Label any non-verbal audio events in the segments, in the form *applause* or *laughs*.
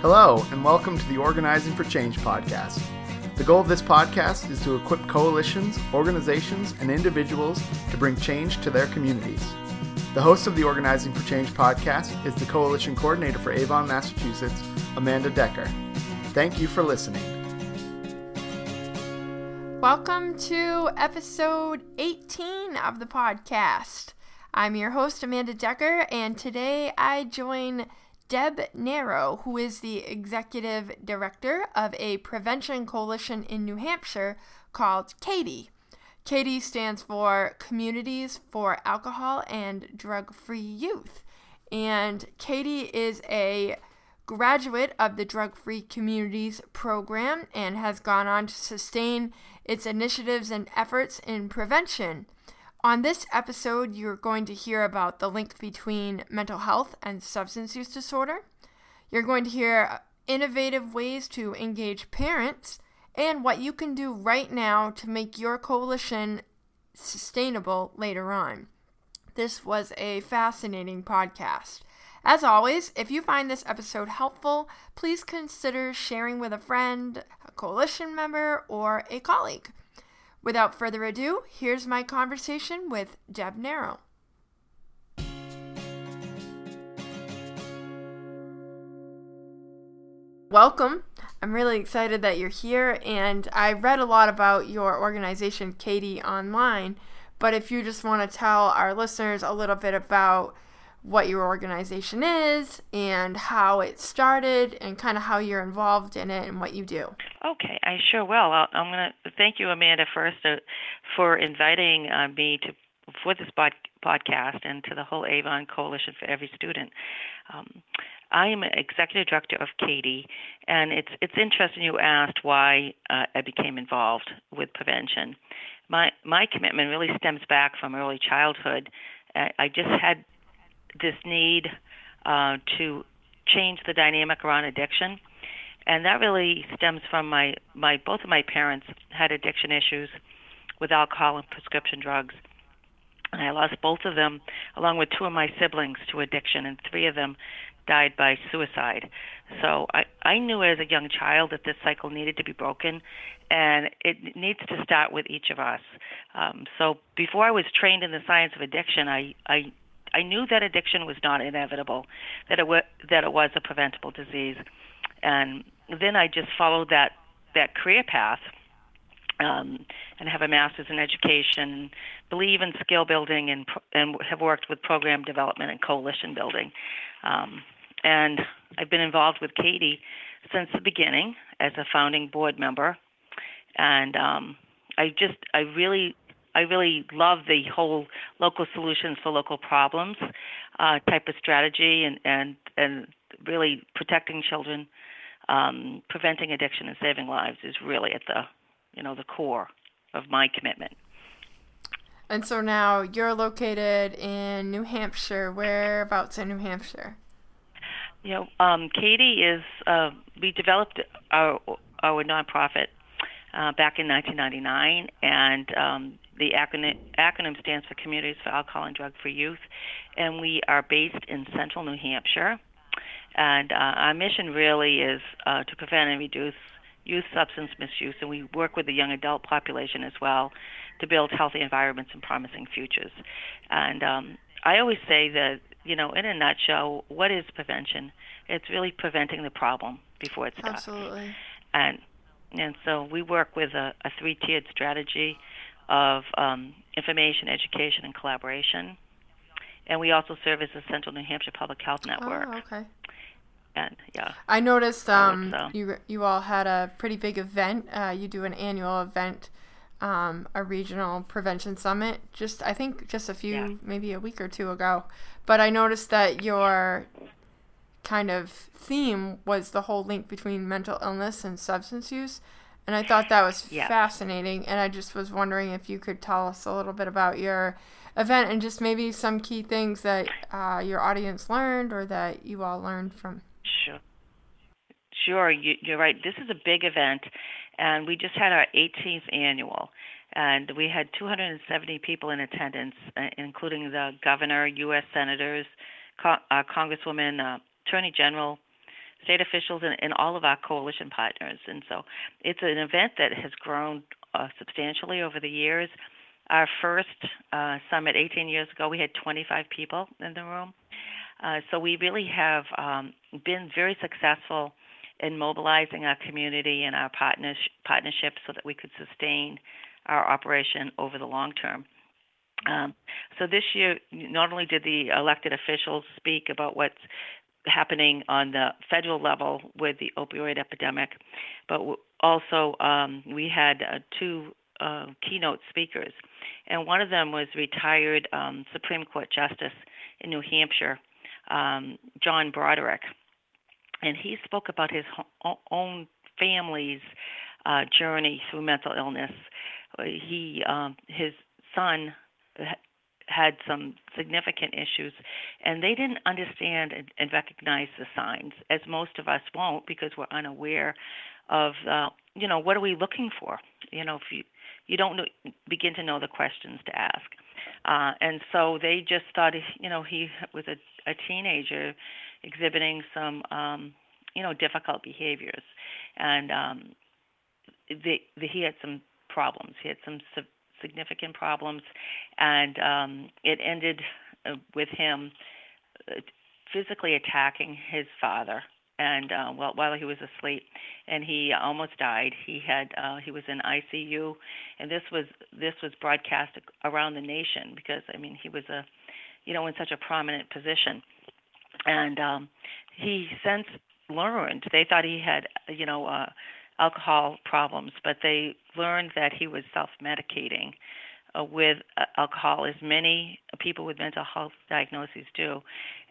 Hello, and welcome to the Organizing for Change podcast. The goal of this podcast is to equip coalitions, organizations, and individuals to bring change to their communities. The host of the Organizing for Change podcast is the Coalition Coordinator for Avon, Massachusetts, Amanda Decker. Thank you for listening. Welcome to episode 18 of the podcast. I'm your host, Amanda Decker, and today I join Deb Naro, who is the executive director of a prevention coalition in New Hampshire called CADY. CADY stands for Communities for Alcohol and Drug Free Youth. And CADY is a graduate of the Drug Free Communities program and has gone on to sustain its initiatives and efforts in prevention. On this episode, you're going to hear about the link between mental health and substance use disorder. You're going to hear uh, innovative ways to engage parents and what you can do right now to make your coalition sustainable later on. This was a fascinating podcast. As always, if you find this episode helpful, please consider sharing with a friend, a coalition member, or a colleague. Without further ado, here's my conversation with Deb Naro. Welcome. I'm really excited that you're here, and I read a lot about your organization, CADY, online. But if you just want to tell our listeners a little bit about what your organization is and how it started and kind of how you're involved in it and what you do. Okay, I sure will. i am going to thank you, Amanda, first uh, for inviting uh, me to for this pod- podcast and to the whole Avon Coalition for Every Student. Um, I am executive director of CADY, and it's it's interesting you asked why uh, I became involved with prevention. My my commitment really stems back from early childhood. I, I just had this need uh, to change the dynamic around addiction, and that really stems from my my both of my parents had addiction issues with alcohol and prescription drugs. And I lost both of them, along with two of my siblings, to addiction, and three of them died by suicide. So I, I knew as a young child that this cycle needed to be broken, and it needs to start with each of us. Um, so before I was trained in the science of addiction, I, I I knew that addiction was not inevitable, that it was that it was a preventable disease, and then I just followed that that career path um, and have a master's in education, believe in skill building, and and have worked with program development and coalition building. Um, and I've been involved with CADY since the beginning as a founding board member, and um, I just I really I really love the whole local solutions for local problems uh, type of strategy, and and and really protecting children, um, preventing addiction, and saving lives is really at the you know the core of my commitment. And so now you're located in New Hampshire. Whereabouts in New Hampshire? You know, um, CADY is uh, we developed our our nonprofit uh, back in 1999, and um, the acronym, acronym stands for Communities for Alcohol and Drug Free Youth, and we are based in central New Hampshire. And uh, our mission really is uh, to prevent and reduce youth substance misuse, and we work with the young adult population as well to build healthy environments and promising futures. And um, I always say that, you know, in a nutshell, what is prevention? It's really preventing the problem before it starts. Absolutely. And and so we work with a, a three-tiered strategy of um, information, education, and collaboration. And we also serve as the Central New Hampshire Public Health Network. Oh, okay. And yeah. I noticed um, so, you you all had a pretty big event. Uh, you do an annual event, um, a regional prevention summit. Just I think just a few, yeah. maybe a week or two ago. But I noticed that your kind of theme was the whole link between mental illness and substance use. And I thought that was yeah. fascinating. And I just was wondering if you could tell us a little bit about your event and just maybe some key things that uh, your audience learned or that you all learned from. Sure. Sure, you, you're right. This is a big event, and we just had our 18th annual, and we had 270 people in attendance, uh, including the governor, U.S. senators, co- uh, Congresswoman, uh, Attorney General, state officials, and, and all of our coalition partners. And so it's an event that has grown uh, substantially over the years. Our first uh, summit 18 years ago, we had 25 people in the room. Uh, so we really have um, been very successful in mobilizing our community and our partners, partnerships so that we could sustain our operation over the long term. Um, so this year, not only did the elected officials speak about what's happening on the federal level with the opioid epidemic, but also um, we had uh, two uh, keynote speakers, and one of them was retired um, Supreme Court Justice in New Hampshire, um, John Broderick, and he spoke about his ho- own family's uh, journey through mental illness. He, um, his son had some significant issues, and they didn't understand and, and recognize the signs, as most of us won't, because we're unaware of, uh, you know, what are we looking for? You know, if you you don't know, begin to know the questions to ask, uh, and so they just thought, you know, he was a, a teenager exhibiting some, um, you know, difficult behaviors, and um, they, they, he had some problems. He had some significant problems, and um, it ended uh, with him uh, physically attacking his father and uh, well, while he was asleep, and he almost died. He had uh, he was in ICU, and this was this was broadcast around the nation because I mean he was a, you know, in such a prominent position, and um, he since learned they thought he had you know uh, alcohol problems, but they learned that he was self-medicating uh, with uh, alcohol, as many people with mental health diagnoses do,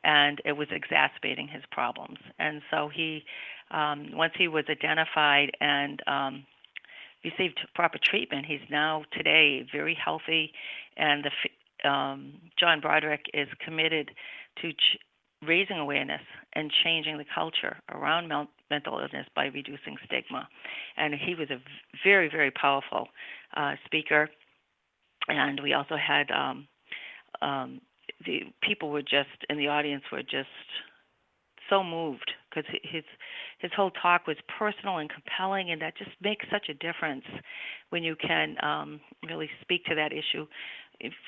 and it was exacerbating his problems. And so he, um, once he was identified and um, received proper treatment, he's now today very healthy, and the um, John Broderick is committed to ch- raising awareness and changing the culture around mental illness by reducing stigma. And he was a very, very powerful uh, speaker. And we also had um, um, the people were just in the audience were just so moved because his his whole talk was personal and compelling, and that just makes such a difference when you can um, really speak to that issue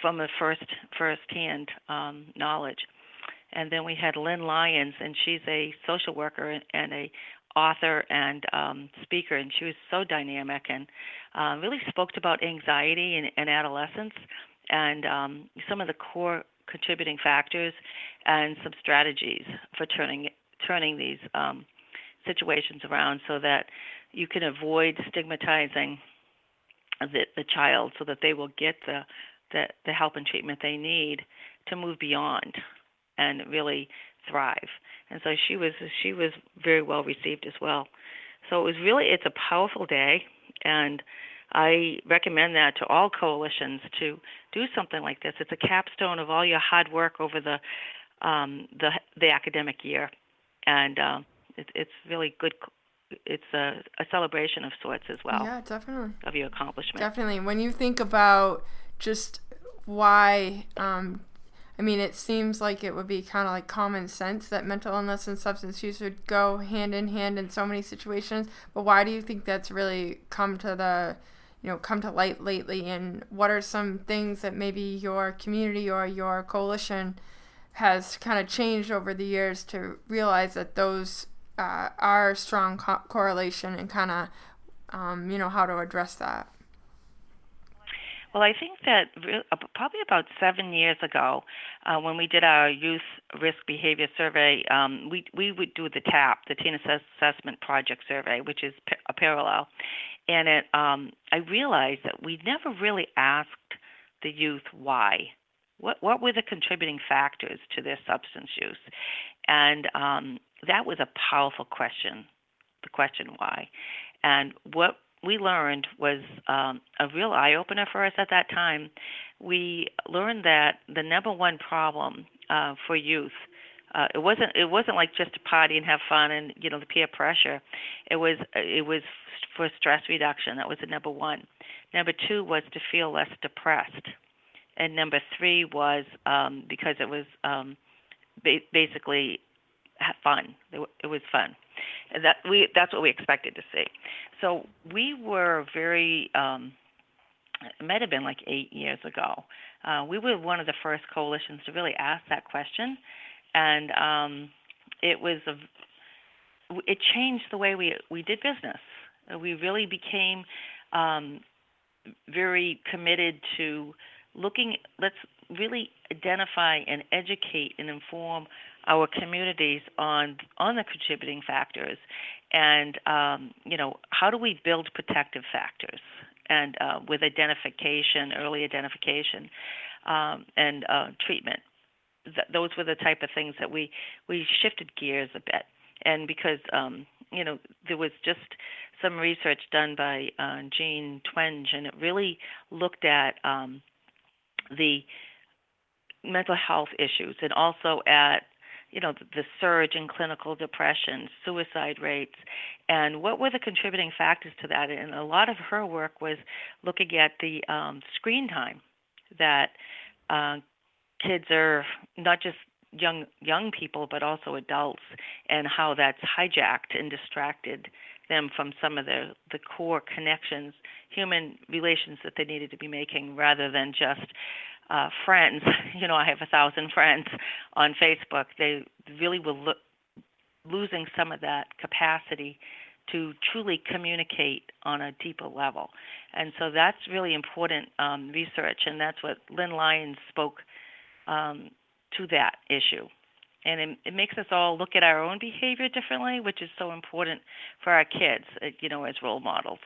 from a first first hand um, knowledge. And then we had Lynn Lyons, and she's a social worker and a author and um, speaker, and she was so dynamic and uh, really spoke about anxiety and, and adolescence and um, some of the core contributing factors and some strategies for turning turning these um, situations around so that you can avoid stigmatizing the, the child so that they will get the, the, the help and treatment they need to move beyond and really thrive. And so she was she was very well received as well. So it was really it's a powerful day and I recommend that to all coalitions to do something like this. It's a capstone of all your hard work over the um, the the academic year, and um, it, it's really good. It's a, a celebration of sorts as well. Yeah, definitely. Of your accomplishment. Definitely. When you think about just why um, I mean, it seems like it would be kind of like common sense that mental illness and substance use would go hand in hand in so many situations. But why do you think that's really come to the, you know, come to light lately? And what are some things that maybe your community or your coalition has kind of changed over the years to realize that those uh, are strong co- correlation and kind of, um, you know, how to address that? Well, I think that probably about seven years ago, uh, when we did our youth risk behavior survey, um, we we would do the TAP, the Teen Assessment Project Survey, which is a parallel, and it um, I realized that we never really asked the youth why. What what were the contributing factors to their substance use, and um, that was a powerful question, the question why, and what we learned was um, a real eye opener for us at that time. We learned that the number one problem uh, for youth uh, it wasn't it wasn't like just to party and have fun and you know the peer pressure. It was it was for stress reduction. That was the number one. Number two was to feel less depressed, and number three was um, because it was um, ba- basically fun. It was fun. That we that's what we expected to see. So we were very. Um, it might have been like eight years ago. Uh, we were one of the first coalitions to really ask that question, and um, it was a it changed the way we we did business. We really became um, very committed to looking. Let's really identify and educate and inform our communities on on the contributing factors, and um, you know how do we build protective factors? And uh, with identification, early identification, um, and uh, treatment. Th- those were the type of things that we we shifted gears a bit, and because um, you know there was just some research done by uh, Jean Twenge, and it really looked at um, the mental health issues and also at you know the, surge in clinical depression, suicide rates, and what were the contributing factors to that? And a lot of her work was looking at the um, screen time that uh, kids are not just young young people but also adults and how that's hijacked and distracted them from some of the the core connections human relations that they needed to be making rather than just uh friends *laughs* you know i have a thousand friends on facebook they really were lo- losing some of that capacity to truly communicate on a deeper level and so that's really important um, research and that's what lynn lyons spoke um, to that issue. And it, it makes us all look at our own behavior differently, which is so important for our kids, uh, you know, as role models.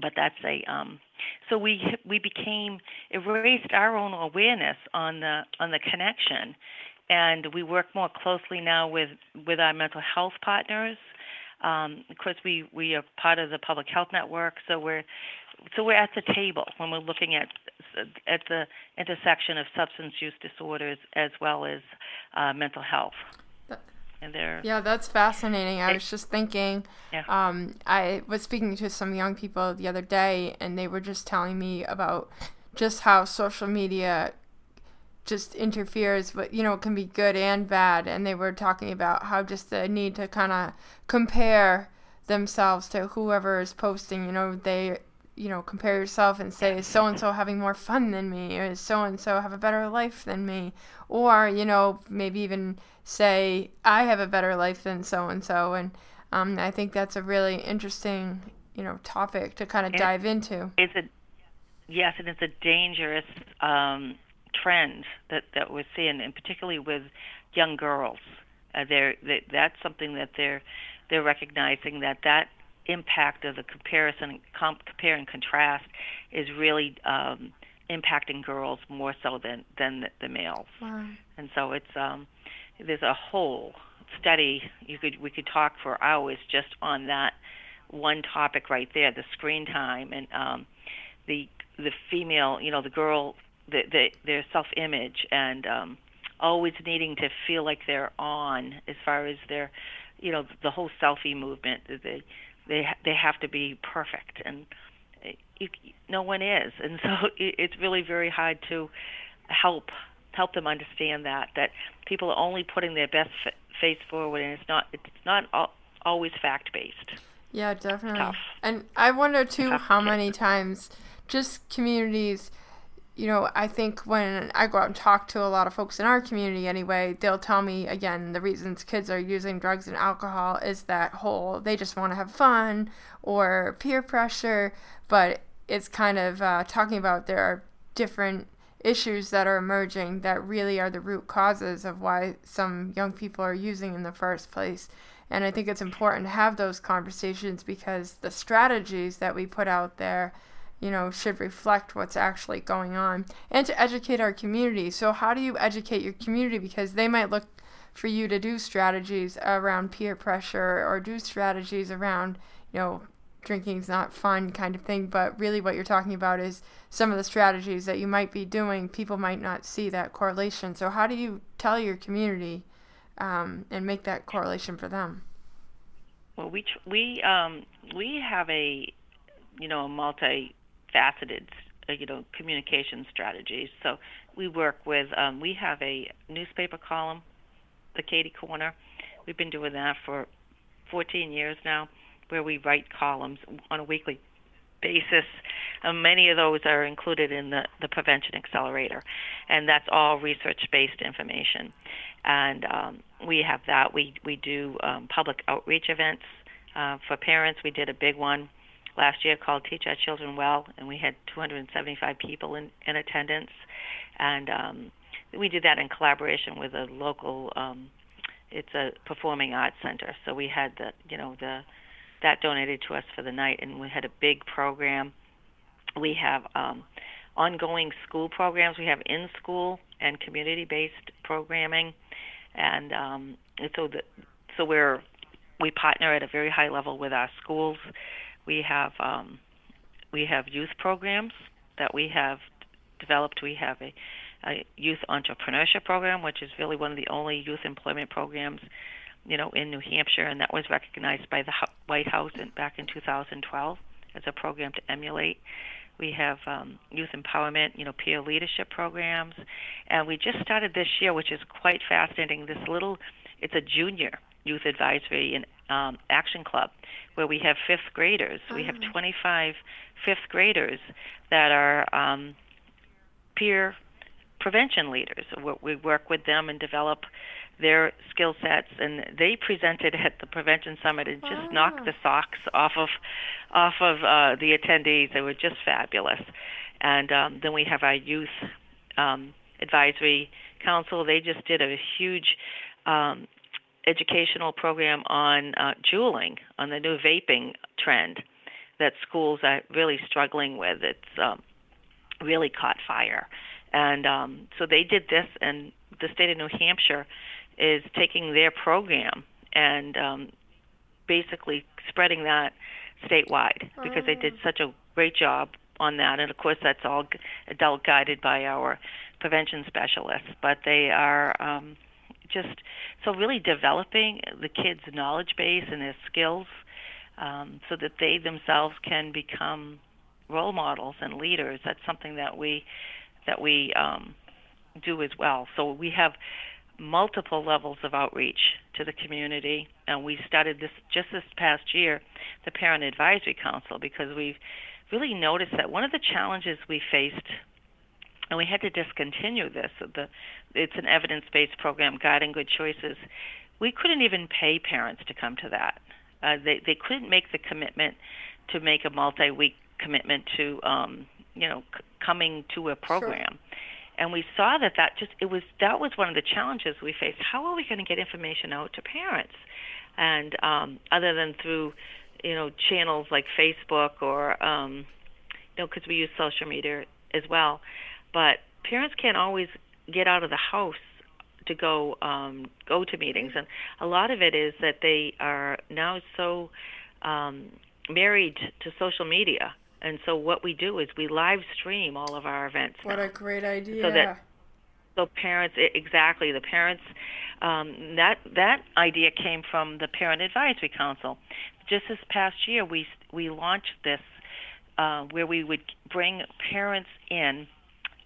But that's a um, so we we became it raised our own awareness on the on the connection, and we work more closely now with with our mental health partners. Um, of course, we we are part of the public health network, so we're so we're at the table when we're looking at at the intersection of substance use disorders as well as uh, mental health. And there. Yeah, that's fascinating. I was just thinking. Yeah. Um, I was speaking to some young people the other day, and they were just telling me about just how social media just interferes but you know it can be good and bad and they were talking about how just the need to kind of compare themselves to whoever is posting you know they you know, compare yourself and say, is so and so having more fun than me? Or is so and so have a better life than me? Or, you know, maybe even say, I have a better life than so and so. And um, I think that's a really interesting, you know, topic to kind of dive into. It's a, yes, and it's a dangerous um, trend that, that we're seeing, and particularly with young girls. Uh, they're, they, that's something that they're they're recognizing that that impact of the comparison, comp, compare and contrast, is really um, impacting girls more so than than the, the males. Wow. And so it's um, there's a whole study. You could we could talk for hours just on that one topic right there, the screen time and um, the the female, you know, the girl, the, the their self image and um, always needing to feel like they're on as far as their you know the whole selfie movement the they ha- they have to be perfect, and eh, you, no one is, *laughs* and so it, it's really very hard to help help them understand that that people are only putting their best f- face forward, and it's not it's not al- always fact based. Yeah, definitely. And I wonder too Tough how many times just communities you know, I think when I go out and talk to a lot of folks in our community anyway, they'll tell me again the reasons kids are using drugs and alcohol is that whole they just want to have fun or peer pressure, but it's kind of uh, talking about there are different issues that are emerging that really are the root causes of why some young people are using in the first place. And I think it's important to have those conversations because the strategies that we put out there you know, should reflect what's actually going on and to educate our community. So, how do you educate your community? Because they might look for you to do strategies around peer pressure or do strategies around, you know, drinking's not fun kind of thing. But really, what you're talking about is some of the strategies that you might be doing. People might not see that correlation. So, how do you tell your community um, and make that correlation for them? Well, we tr- we um, we have a you know a multi faceted uh, you know communication strategies. So we work with um, we have a newspaper column, the CADY Corner. We've been doing that for 14 years now, where we write columns on a weekly basis. Um, many of those are included in the, the Prevention Accelerator, and that's all research based information. And um, we have that. We, we do um, public outreach events uh, for parents. We did a big one last year called Teach Our Children Well, and we had 275 people in, in attendance. And um, we did that in collaboration with a local. Um, it's a performing arts center, so we had the you know the that donated to us for the night, and we had a big program. We have um, ongoing school programs. We have in school and community based programming, and, um, and so the so we're we partner at a very high level with our schools. We have um, we have youth programs that we have developed. We have a a youth entrepreneurship program, which is really one of the only youth employment programs, you know, in New Hampshire, and that was recognized by the White House in, back in 2012 as a program to emulate. We have um, youth empowerment, you know, peer leadership programs, and we just started this year, which is quite fascinating. This little, it's a junior youth advisory and um, action club where we have fifth graders. Mm-hmm. We have mm. 25 fifth graders that are um, peer prevention leaders. We work with them and develop their skill sets, and they presented at the prevention summit and just knocked the socks off of off of uh, the attendees. They were just fabulous. And um, then we have our youth um, advisory council. They just did a huge um, educational program on uh, juuling, on the new vaping trend that schools are really struggling with. It's um, really caught fire. And um, so they did this, and the state of New Hampshire is taking their program and um, basically spreading that statewide because they did oh. such a great job on that. And of course, that's all adult guided by our prevention specialists. But they are um, just so really developing the kids' knowledge base and their skills um, so that they themselves can become role models and leaders. That's something that we that we um, do as well. So we have multiple levels of outreach to the community, and we started this just this past year, the Parent Advisory Council, because we've really noticed that one of the challenges we faced, and we had to discontinue this. The it's an evidence-based program, guiding good choices. We couldn't even pay parents to come to that. Uh, they they couldn't make the commitment to make a multi-week commitment to um, you know c- coming to a program. Sure. And we saw that that just it was that was one of the challenges we faced. How are we going to get information out to parents? And um, other than through you know channels like Facebook or um, you know because we use social media as well, but parents can't always get out of the house to go um, go to meetings, and a lot of it is that they are now so um, married to social media and so what we do is we live stream all of our events. What now. a great idea! So that so parents exactly the parents um, that that idea came from the Parent Advisory Council. Just this past year, we we launched this uh, where we would bring parents in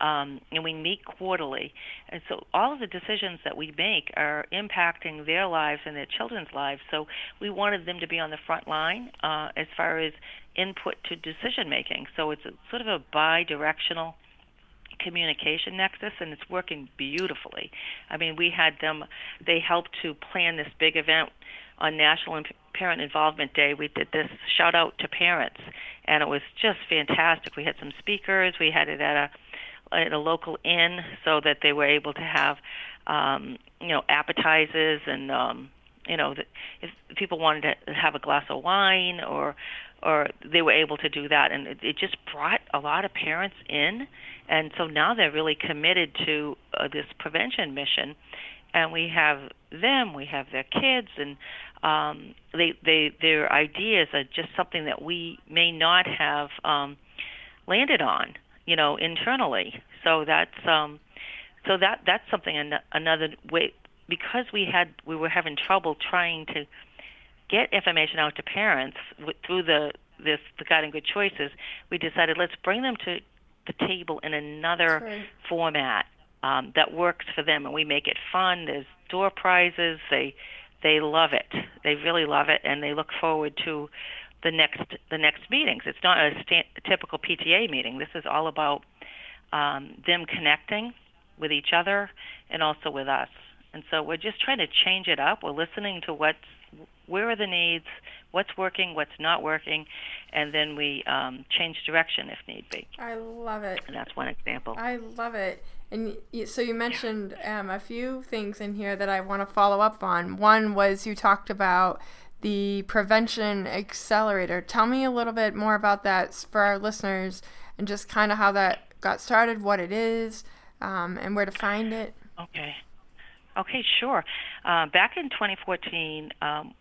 um, and we meet quarterly. And so all of the decisions that we make are impacting their lives and their children's lives. So we wanted them to be on the front line uh, as far as input to decision making. So it's a, sort of a bi-directional communication nexus and it's working beautifully. I mean, we had them they helped to plan this big event on National Parent Involvement Day. We did this shout out to parents and it was just fantastic. We had some speakers, we had it at a at a local inn so that they were able to have um, you know appetizers and um, you know if people wanted to have a glass of wine or or they were able to do that. And it, it just brought a lot of parents in. And so now they're really committed to uh, this prevention mission. And we have them we have their kids and um, they they their ideas are just something that we may not have um, landed on you know, internally. So that's um, so that that's something an- another way because we had we were having trouble trying to get information out to parents w- through the this the guiding good choices. We decided let's bring them to the table in another right. format um, that works for them, and we make it fun. There's door prizes. They they love it. They really love it, and they look forward to the next the next meetings. It's not a, a typical PTA meeting. This is all about um, them connecting with each other and also with us. And so we're just trying to change it up. We're listening to what's where are the needs, what's working, what's not working, and then we um, change direction if need be. I love it. And that's one example. I love it. And so you mentioned um, a few things in here that I want to follow up on. One was you talked about the Prevention Accelerator. Tell me a little bit more about that for our listeners and just kind of how that got started, what it is, um, and where to find it. Okay. Okay, sure. Uh, back in 2014, um,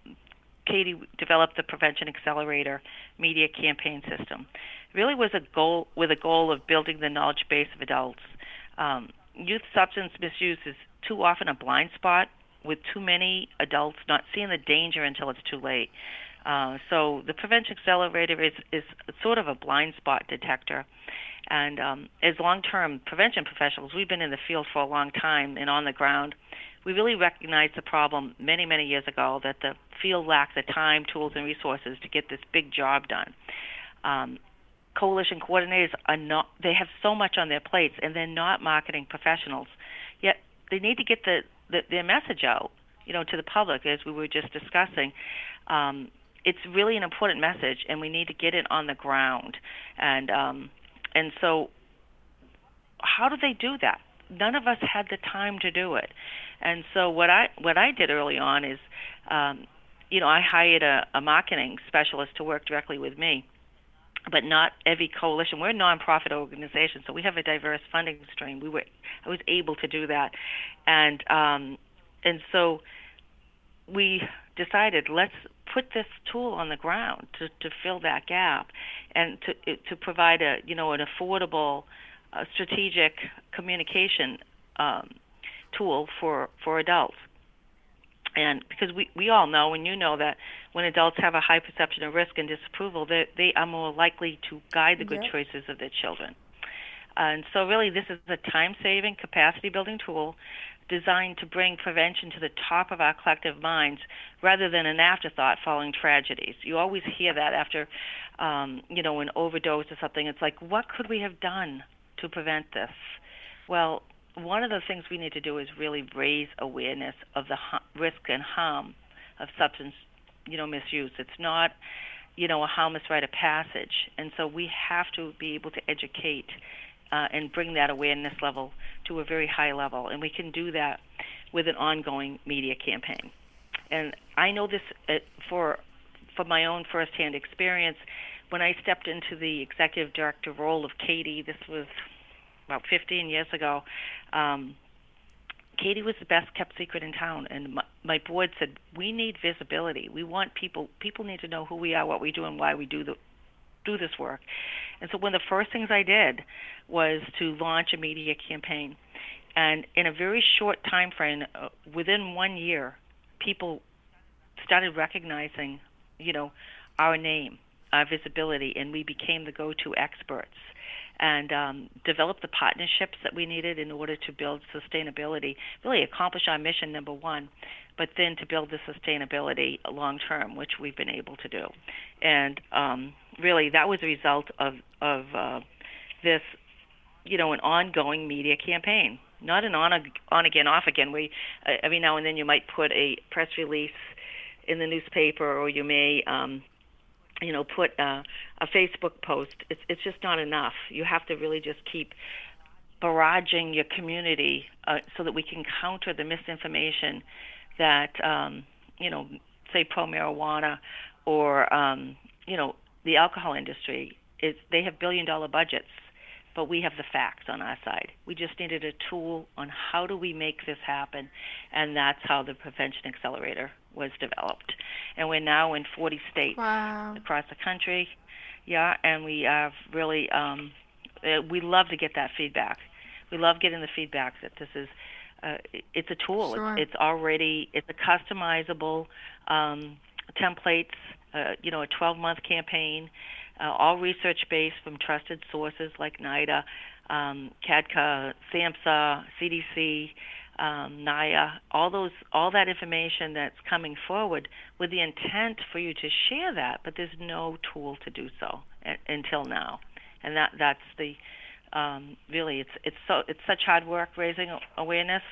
CADY developed the Prevention Accelerator media campaign system. It really was a goal with a goal of building the knowledge base of adults. Um, youth substance misuse is too often a blind spot with too many adults not seeing the danger until it's too late. Uh, so the Prevention Accelerator is, is sort of a blind spot detector. And um, as long-term prevention professionals, we've been in the field for a long time and on the ground we really recognized the problem many, many years ago that the field lacked the time, tools, and resources to get this big job done. Um, coalition coordinators are not, they have so much on their plates and they're not marketing professionals. Yet they need to get the, the their message out, you know, to the public as we were just discussing. Um, it's really an important message and we need to get it on the ground. And um, and so how do they do that? None of us had the time to do it. And so what I what I did early on is, um, you know, I hired a, a marketing specialist to work directly with me, but not every coalition. We're a nonprofit organization, so we have a diverse funding stream. We were I was able to do that, and um, and so we decided let's put this tool on the ground to, to fill that gap and to to provide a you know an affordable uh, strategic communication um, tool for for adults. And because we, we all know, and you know, that when adults have a high perception of risk and disapproval, they, they are more likely to guide the good yep. choices of their children. And so, really, this is a time saving, capacity building tool designed to bring prevention to the top of our collective minds rather than an afterthought following tragedies. You always hear that after, um, you know, an overdose or something. It's like, what could we have done to prevent this? Well, one of the things we need to do is really raise awareness of the ha- risk and harm of substance, you know, misuse. It's not, you know, a harmless rite of passage, and so we have to be able to educate uh, and bring that awareness level to a very high level, and we can do that with an ongoing media campaign. And I know this uh, for from my own firsthand experience. When I stepped into the executive director role of CADY, this was about 15 years ago, um, CADY was the best kept secret in town, and my, my board said we need visibility. We want people. People need to know who we are, what we do, and why we do the do this work. And so one of the first things I did was to launch a media campaign, and in a very short time frame, uh, within one year, people started recognizing, you know, our name, our visibility, and we became the go-to experts and um, develop the partnerships that we needed in order to build sustainability, really accomplish our mission, number one, but then to build the sustainability long term, which we've been able to do. And um, really, that was a result of, of uh, this, you know, an ongoing media campaign. Not an on, on again, off again. We uh, every now and then you might put a press release in the newspaper, or you may um, you know, put a, a Facebook post. It's it's just not enough. You have to really just keep barraging your community uh, so that we can counter the misinformation that um, you know, say pro marijuana or um, you know the alcohol industry. Is they have billion dollar budgets, but we have the facts on our side. We just needed a tool on how do we make this happen, and that's how the Prevention Accelerator was developed. And we're now in 40 states wow. across the country. Yeah, and we have really, um, uh, we love to get that feedback. We love getting the feedback that this is, uh, it's a tool. Sure. It's, it's already, it's a customizable um, templates, uh, you know, a 12 month campaign, uh, all research based from trusted sources like NIDA, um, CADCA, SAMHSA, CDC, um, NIA, all those, all that information that's coming forward with the intent for you to share that, but there's no tool to do so a- until now, and that that's the um, really it's it's so it's such hard work raising awareness,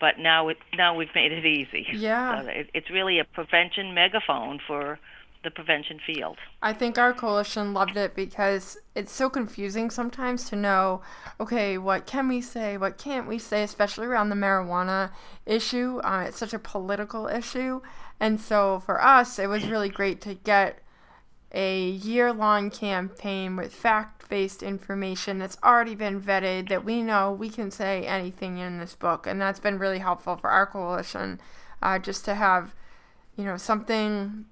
but now it now we've made it easy. Yeah, so it, it's really a prevention megaphone for the prevention field. I think our coalition loved it because it's so confusing sometimes to know, okay, what can we say, what can't we say, especially around the marijuana issue. Uh, it's such a political issue. And so for us, it was really great to get a year long campaign with fact based information that's already been vetted that we know we can say anything in this book. And that's been really helpful for our coalition uh, just to have, you know, something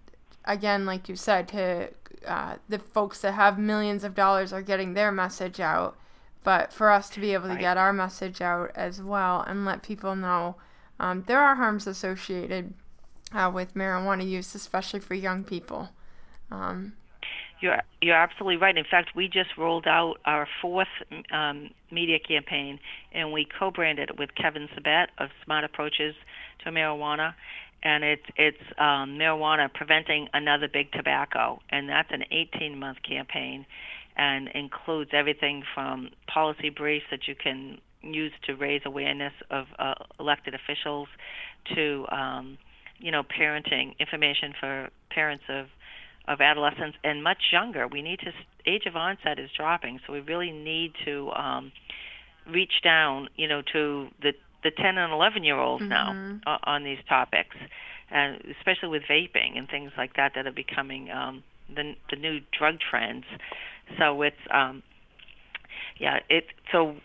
again, like you said, to uh, the folks that have millions of dollars are getting their message out, but for us to be able to get our message out as well and let people know um, there are harms associated uh, with marijuana use, especially for young people. Um, you're you're absolutely right. In fact, we just rolled out our fourth um, media campaign, and we co-branded it with Kevin Sabet of Smart Approaches to Marijuana, and it's it's um, marijuana preventing another big tobacco, and that's an 18-month campaign, and includes everything from policy briefs that you can use to raise awareness of uh, elected officials, to um, you know parenting information for parents of of adolescents and much younger. We need to age of onset is dropping, so we really need to um, reach down, you know, to the the 10 and 11 year olds mm-hmm. now uh, on these topics, and especially with vaping and things like that that are becoming um, the the new drug trends. So it's um, yeah, it so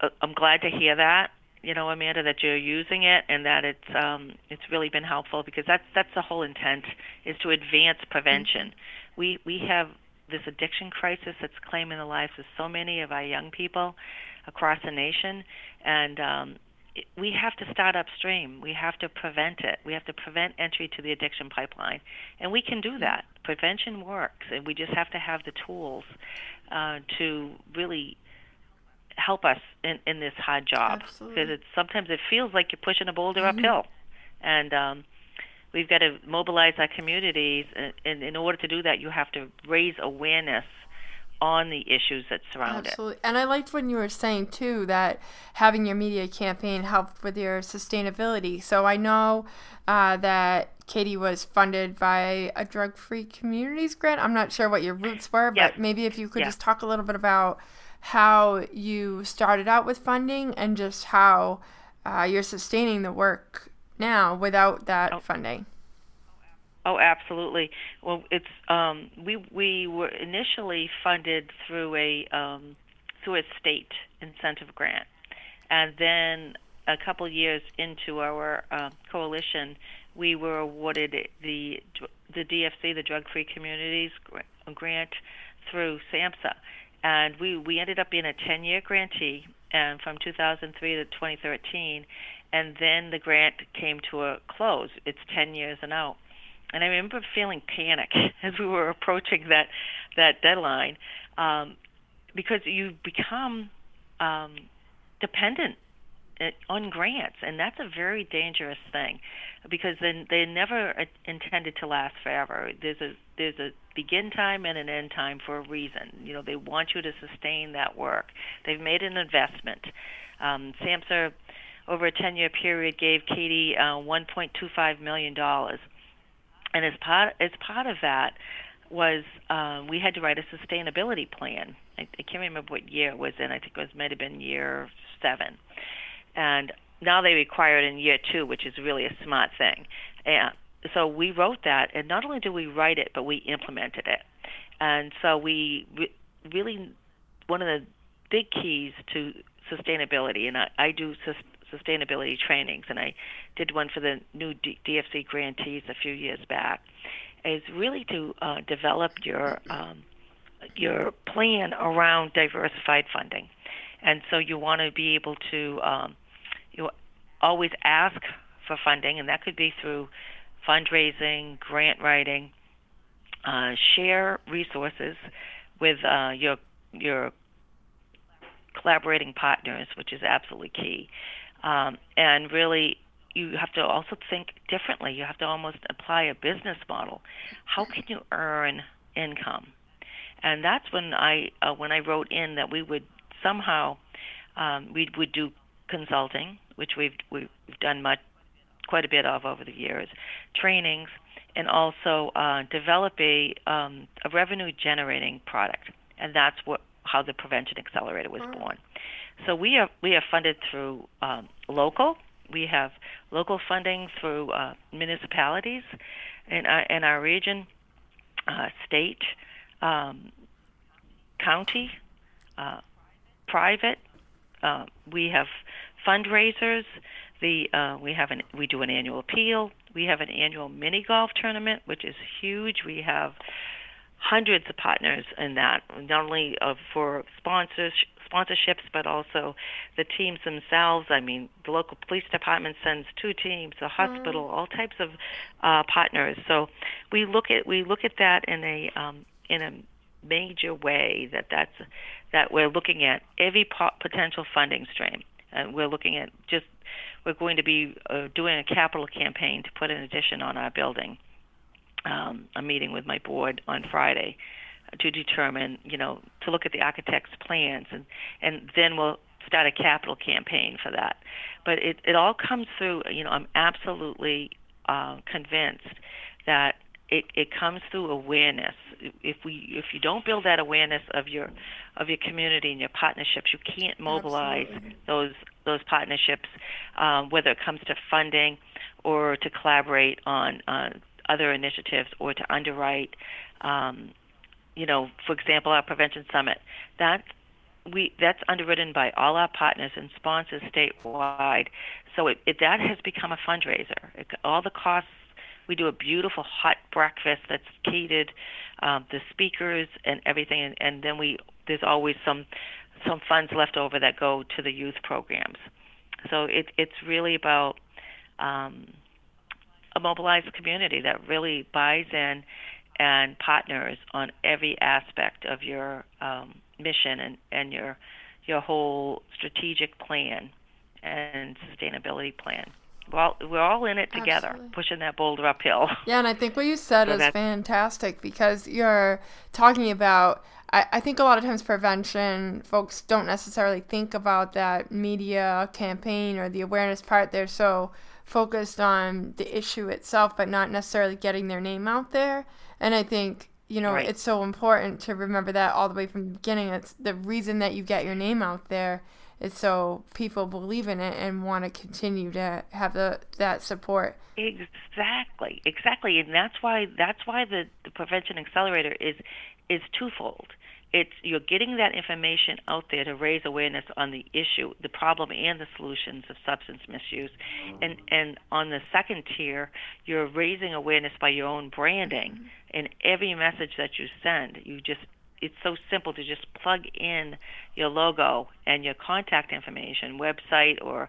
uh, I'm glad to hear that. You know, Amanda, that you're using it and that it's um, it's really been helpful because that's that's the whole intent is to advance prevention. Mm-hmm. We we have this addiction crisis that's claiming the lives of so many of our young people across the nation, and um, we have to start upstream. We have to prevent it. We have to prevent entry to the addiction pipeline, and we can do that. Prevention works, and we just have to have the tools uh, to really help us in, in this hard job. Because it's sometimes it feels like you're pushing a boulder mm-hmm. uphill, and um, we've got to mobilize our communities. And in order to do that, you have to raise awareness on the issues that surround it. Absolutely. it. And I liked when you were saying too that having your media campaign helped with your sustainability. So I know uh, that CADY was funded by a drug free communities grant. I'm not sure what your roots were, but yes. maybe if you could yes. just talk a little bit about how you started out with funding and just how uh, you're sustaining the work now without that oh. funding. Oh, absolutely. Well, it's um, we we were initially funded through a um, through a state incentive grant, and then a couple years into our uh, coalition, we were awarded the the DFC, the Drug Free Communities grant, through SAMHSA, and we we ended up being a 10-year grantee, and from 2003 to 2013, and then the grant came to a close. It's 10 years and out and I remember feeling panic *laughs* as we were approaching that that deadline, um, because you become um, dependent on grants, and that's a very dangerous thing, because then they're never uh, intended to last forever. There's a there's a begin time and an end time for a reason. You know, they want you to sustain that work. They've made an investment. Um, SAMHSA, over a 10-year period, gave CADY uh, 1.25 million dollars and as part as part of that was um, we had to write a sustainability plan. I, I can't remember what year it was in. I think it was might have been year seven, and now they require it in year two, which is really a smart thing. And so we wrote that, and not only did we write it, but we implemented it. And so we re- really one of the big keys to sustainability, and I, I do sus- sustainability trainings, and I did one for the new D- DFC grantees a few years back, is really to uh, develop your um, your plan around diversified funding, and so you want to be able to um, always ask for funding, and that could be through fundraising, grant writing, uh, share resources with uh, your your collaborating partners, which is absolutely key um, and really you have to also think differently. You have to almost apply a business model. How can you earn income? And that's when I uh, when I wrote in that we would somehow um, we would do consulting, which we've we've done much quite a bit of over the years, trainings, and also uh, develop a um, a revenue generating product, and that's what how the Prevention Accelerator was born. So we are we are funded through um, local. We have local funding through uh, municipalities in our, in our region, uh, state, um, county, uh, private. Uh, we have fundraisers. The uh, we have an we do an annual appeal. We have an annual mini golf tournament, which is huge. We have hundreds of partners in that, not only uh, for sponsors sponsorships, but also the teams themselves. I mean, the local police department sends two teams, the hospital, all types of uh, partners. So we look at we look at that in a um, in a major way that that's that we're looking at every po- potential funding stream, and we're looking at just we're going to be uh, doing a capital campaign to put an addition on our building. Um, a meeting with my board on Friday to determine, you know, to look at the architect's plans, and and then we'll start a capital campaign for that. But it it all comes through. You know, I'm absolutely uh, convinced that it it comes through awareness. If we if you don't build that awareness of your of your community and your partnerships, you can't mobilize Absolutely. those those partnerships, um, whether it comes to funding or to collaborate on uh, other initiatives or to underwrite um, you know, for example, our prevention summit, that we that's underwritten by all our partners and sponsors statewide. So it, it that has become a fundraiser. It, all the costs. We do a beautiful hot breakfast that's catered, um, the speakers and everything, and, and then we there's always some some funds left over that go to the youth programs. So it, it's really about um, a mobilized community that really buys in and partners on every aspect of your um, mission and, and your your whole strategic plan and sustainability plan. We're all, we're all in it together, Absolutely. pushing that boulder uphill. *laughs* Yeah, and I think what you said so is fantastic because you're talking about. I, I think a lot of times prevention folks don't necessarily think about that media campaign or the awareness part. They're so focused on the issue itself, but not necessarily getting their name out there. And I think, you know, right. it's so important to remember that all the way from the beginning. It's the reason that you get your name out there is so people believe in it and want to continue to have the that support. Exactly, exactly, and that's why that's why the, the prevention accelerator is is twofold it's you're getting that information out there to raise awareness on the issue, the problem, and the solutions of substance misuse. And and on the second tier, you're raising awareness by your own branding. Mm-hmm. In every message that you send, you just it's so simple to just plug in your logo and your contact information, website or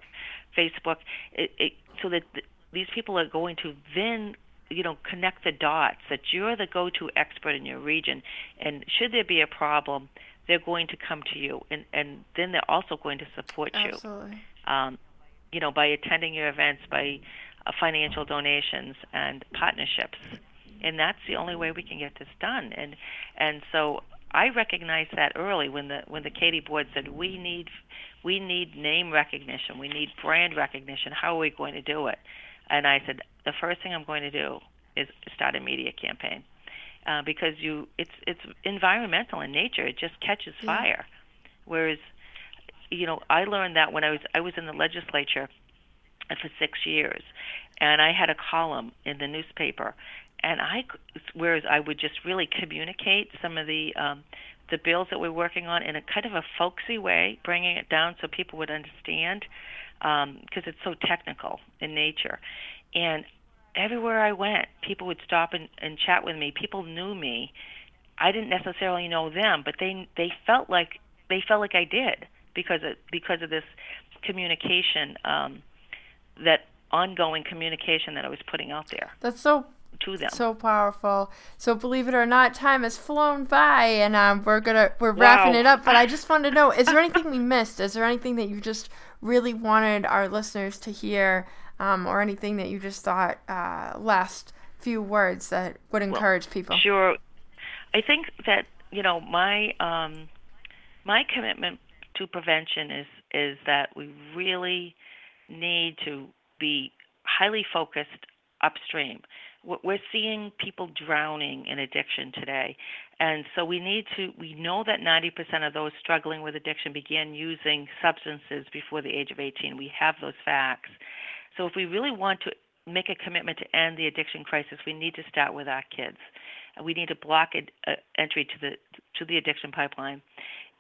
Facebook, it, it, so that th- these people are going to then you know connect the dots that you're the go-to expert in your region. And should there be a problem they're going to come to you and and then they're also going to support you. Absolutely. Um, you know by attending your events by uh, financial donations and partnerships. And that's the only way we can get this done. And and so I recognized that early when the when the CADY board said we need we need name recognition. We need brand recognition. How are we going to do it? And I said, the first thing I'm going to do is start a media campaign. Uh, because you it's it's environmental in nature. It just catches fire. Whereas you know I learned that when I was I was in the legislature for 6 years and I had a column in the newspaper and I whereas I would just really communicate some of the um the bills that we're working on in a kind of a folksy way bringing it down so people would understand because um, it's so technical in nature. And everywhere I went, people would stop and, and chat with me. People knew me. I didn't necessarily know them, but they they felt like they felt like I did because of because of this communication, um, that ongoing communication that I was putting out there. That's so to them. So powerful. So believe it or not, time has flown by, and um, we're gonna we're wow. wrapping it up. But I *laughs* just wanted to know: is there anything we missed? Is there anything that you just really wanted our listeners to hear, um, or anything that you just thought uh, last few words that would encourage well, people. Sure. I think that you know my um, my commitment to prevention is is that we really need to be highly focused upstream. We're seeing people drowning in addiction today. And so we need to, we know that 90% of those struggling with addiction began using substances before the age of 18. We have those facts. So if we really want to make a commitment to end the addiction crisis, we need to start with our kids. We need to block it, uh, entry to the to the addiction pipeline,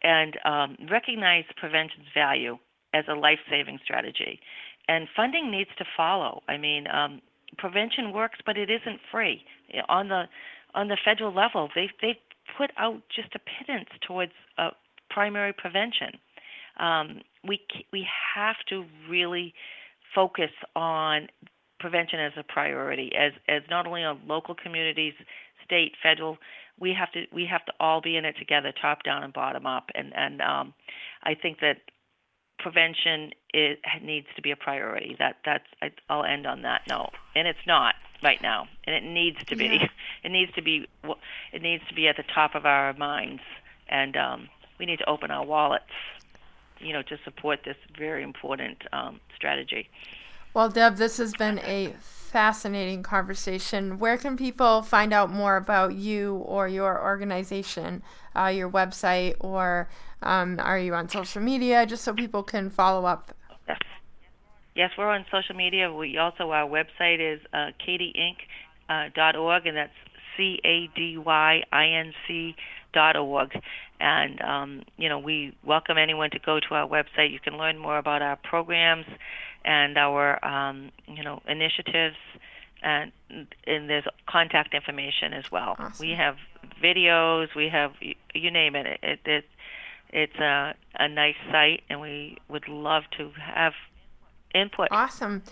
and um, recognize prevention's value as a life-saving strategy. And funding needs to follow. I mean, um, prevention works, but it isn't free. On the on the federal level, they they put out just a pittance towards uh, primary prevention. Um, we we have to really focus on prevention as a priority, as as not only on local communities, state, federal. We have to we have to all be in it together, top down and bottom up. And and um, I think that prevention it needs to be a priority. That that's I, will end on that note. And it's not right now, and it needs to be. Yeah. *laughs* It needs to be. It needs to be at the top of our minds, and um, we need to open our wallets, you know, to support this very important um, strategy. Well, Deb, this has been a fascinating conversation. Where can people find out more about you or your organization, uh, your website, or um, are you on social media, just so people can follow up? Yes. Yes, we're on social media. We also our website is uh, cadyinc.org, uh, and that's C A D Y I N C dot org. And um, you know, we welcome anyone to go to our website. You can learn more about our programs and our um, you know initiatives. And, and there's contact information as well. Awesome. We have videos. We have you, you name it. It, it it's a, a nice site, and we would love to have input. Awesome.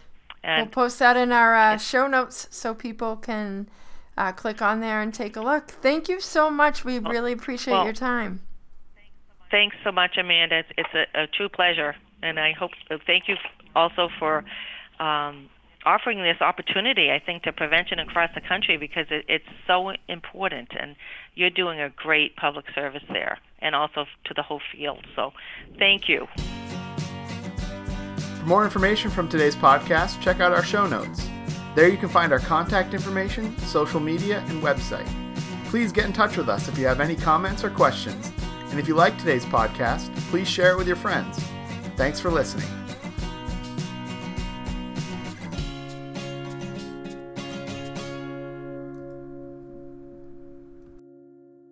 And we'll post that in our uh, show notes so people can uh, click on there and take a look. Thank you so much. We really appreciate well, your time. Thanks so much, Amanda. It's, it's a, a, true pleasure, and I hope. Uh, thank you also for um, offering this opportunity, I think, to prevention across the country because it, it's so important, and you're doing a great public service there, and also to the whole field. So, thank you. For more information from today's podcast, check out our show notes. There you can find our contact information, social media, and website. Please get in touch with us if you have any comments or questions. And if you like today's podcast, please share it with your friends. Thanks for listening.